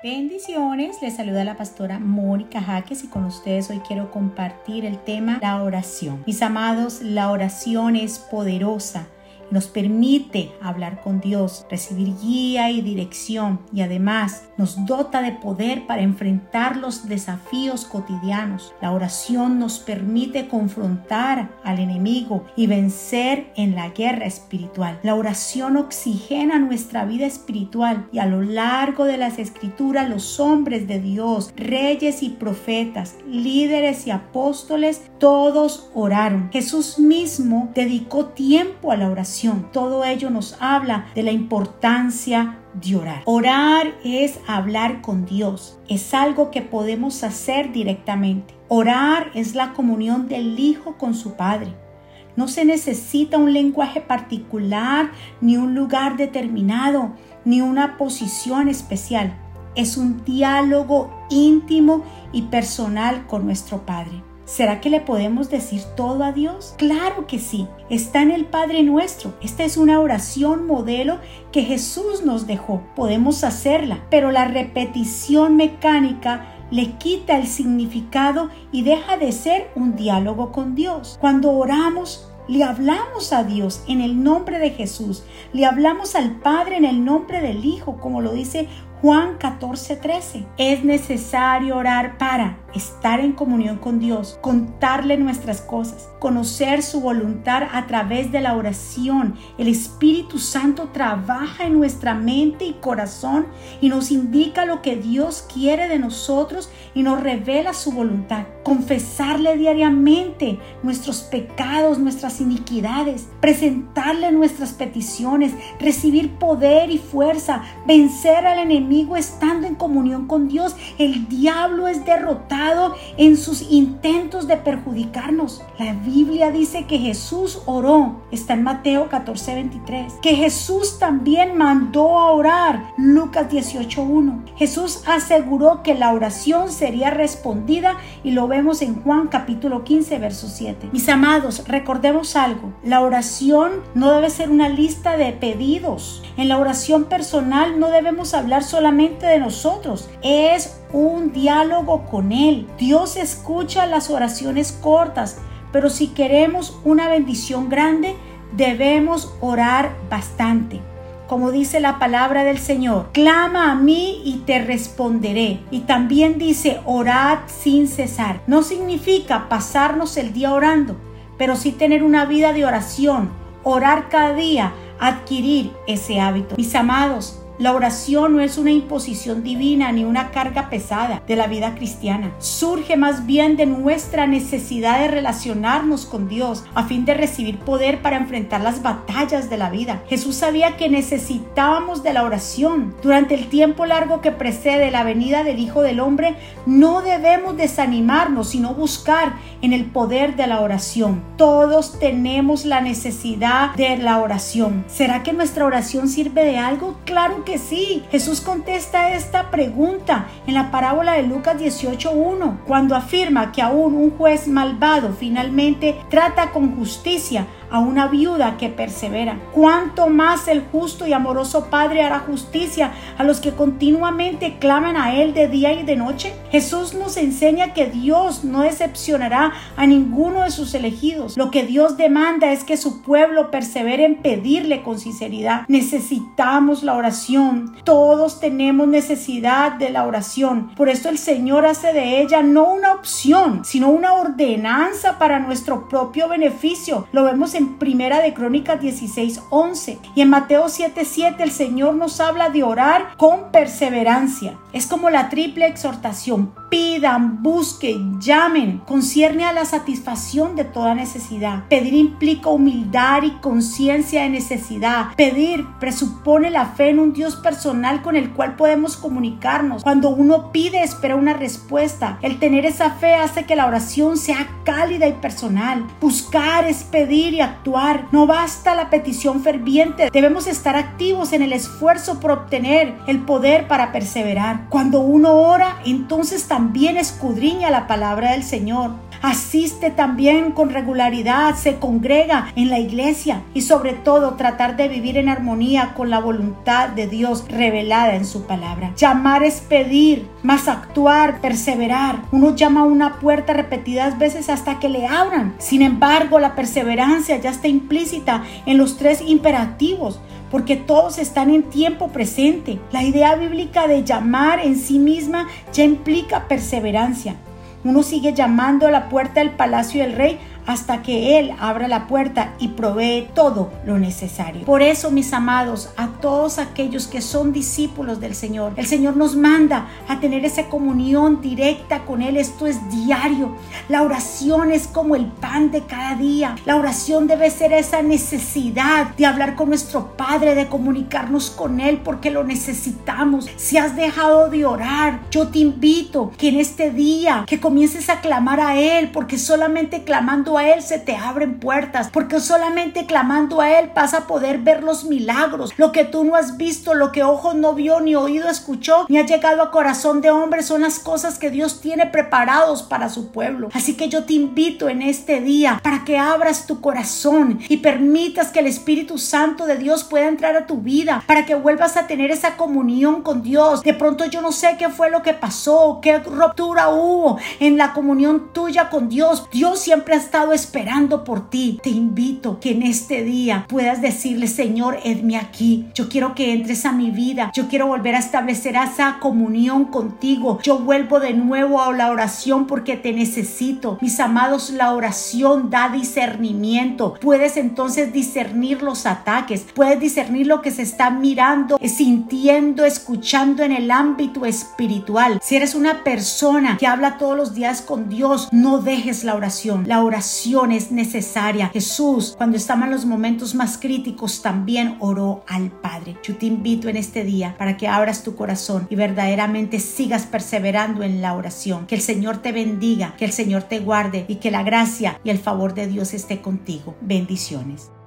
Bendiciones, les saluda la pastora Mónica Jaques y con ustedes hoy quiero compartir el tema la oración. Mis amados, la oración es poderosa nos permite hablar con Dios, recibir guía y dirección y además nos dota de poder para enfrentar los desafíos cotidianos. La oración nos permite confrontar al enemigo y vencer en la guerra espiritual. La oración oxigena nuestra vida espiritual y a lo largo de las escrituras los hombres de Dios, reyes y profetas, líderes y apóstoles, todos oraron. Jesús mismo dedicó tiempo a la oración todo ello nos habla de la importancia de orar. Orar es hablar con Dios. Es algo que podemos hacer directamente. Orar es la comunión del Hijo con su Padre. No se necesita un lenguaje particular, ni un lugar determinado, ni una posición especial. Es un diálogo íntimo y personal con nuestro Padre. ¿Será que le podemos decir todo a Dios? Claro que sí. Está en el Padre nuestro. Esta es una oración modelo que Jesús nos dejó. Podemos hacerla, pero la repetición mecánica le quita el significado y deja de ser un diálogo con Dios. Cuando oramos, le hablamos a Dios en el nombre de Jesús. Le hablamos al Padre en el nombre del Hijo, como lo dice Juan 14, 13. Es necesario orar para estar en comunión con Dios, contarle nuestras cosas, conocer su voluntad a través de la oración. El Espíritu Santo trabaja en nuestra mente y corazón y nos indica lo que Dios quiere de nosotros y nos revela su voluntad. Confesarle diariamente nuestros pecados, nuestras iniquidades, presentarle nuestras peticiones, recibir poder y fuerza, vencer al enemigo estando en comunión con Dios. El diablo es derrotado en sus intentos de perjudicarnos. La Biblia dice que Jesús oró, está en Mateo 14, 23, que Jesús también mandó a orar, Lucas 18, 1. Jesús aseguró que la oración sería respondida y lo vemos en Juan capítulo 15, verso 7. Mis amados, recordemos algo, la oración no debe ser una lista de pedidos. En la oración personal no debemos hablar solamente de nosotros, es un diálogo con Él. Dios escucha las oraciones cortas, pero si queremos una bendición grande, debemos orar bastante. Como dice la palabra del Señor, clama a mí y te responderé. Y también dice, orad sin cesar. No significa pasarnos el día orando, pero sí tener una vida de oración, orar cada día, adquirir ese hábito. Mis amados, la oración no es una imposición divina ni una carga pesada de la vida cristiana. Surge más bien de nuestra necesidad de relacionarnos con Dios a fin de recibir poder para enfrentar las batallas de la vida. Jesús sabía que necesitábamos de la oración. Durante el tiempo largo que precede la venida del Hijo del Hombre, no debemos desanimarnos, sino buscar en el poder de la oración. Todos tenemos la necesidad de la oración. ¿Será que nuestra oración sirve de algo? Claro que sí. Jesús contesta esta pregunta en la parábola de Lucas 18.1, cuando afirma que aún un juez malvado finalmente trata con justicia a una viuda que persevera. Cuánto más el justo y amoroso Padre hará justicia a los que continuamente claman a Él de día y de noche. Jesús nos enseña que Dios no decepcionará a ninguno de sus elegidos. Lo que Dios demanda es que su pueblo persevere en pedirle con sinceridad. Necesitamos la oración. Todos tenemos necesidad de la oración. Por esto el Señor hace de ella no una opción, sino una ordenanza para nuestro propio beneficio. Lo vemos Primera de Crónicas 16, 11. Y en Mateo 7, 7 el Señor nos habla de orar con perseverancia. Es como la triple exhortación. Pidan, busquen, llamen. Concierne a la satisfacción de toda necesidad. Pedir implica humildad y conciencia de necesidad. Pedir presupone la fe en un Dios personal con el cual podemos comunicarnos. Cuando uno pide, espera una respuesta. El tener esa fe hace que la oración sea cálida y personal. Buscar es pedir y actuar. No basta la petición ferviente. Debemos estar activos en el esfuerzo por obtener el poder para perseverar. Cuando uno ora, entonces también escudriña la palabra del Señor asiste también con regularidad, se congrega en la iglesia y sobre todo tratar de vivir en armonía con la voluntad de Dios revelada en su palabra. Llamar es pedir, más actuar, perseverar. Uno llama a una puerta repetidas veces hasta que le abran. Sin embargo, la perseverancia ya está implícita en los tres imperativos porque todos están en tiempo presente. La idea bíblica de llamar en sí misma ya implica perseverancia. Uno sigue llamando a la puerta del palacio del rey hasta que Él abra la puerta y provee todo lo necesario. Por eso, mis amados, a todos aquellos que son discípulos del Señor, el Señor nos manda a tener esa comunión directa con Él. Esto es diario. La oración es como el pan de cada día. La oración debe ser esa necesidad de hablar con nuestro Padre, de comunicarnos con Él porque lo necesitamos. Si has dejado de orar, yo te invito que en este día que comiences a clamar a Él porque solamente clamando a Él se te abren puertas, porque solamente clamando a Él vas a poder ver los milagros, lo que tú no has visto, lo que ojo no vio, ni oído escuchó, ni ha llegado a corazón de hombre, son las cosas que Dios tiene preparados para su pueblo. Así que yo te invito en este día para que abras tu corazón y permitas que el Espíritu Santo de Dios pueda entrar a tu vida, para que vuelvas a tener esa comunión con Dios. De pronto yo no sé qué fue lo que pasó, qué ruptura hubo en la comunión tuya con Dios. Dios siempre ha estado esperando por ti. Te invito que en este día puedas decirle, Señor, edme aquí. Yo quiero que entres a mi vida. Yo quiero volver a establecer esa comunión contigo. Yo vuelvo de nuevo a la oración porque te necesito. Mis amados, la oración da discernimiento. Puedes entonces discernir los ataques. Puedes discernir lo que se está mirando, sintiendo, escuchando en el ámbito espiritual. Si eres una persona que habla todos los días con Dios, no dejes la oración. La oración es necesaria. Jesús, cuando estaba en los momentos más críticos, también oró al Padre. Yo te invito en este día para que abras tu corazón y verdaderamente sigas perseverando en la oración. Que el Señor te bendiga, que el Señor te guarde y que la gracia y el favor de Dios esté contigo. Bendiciones.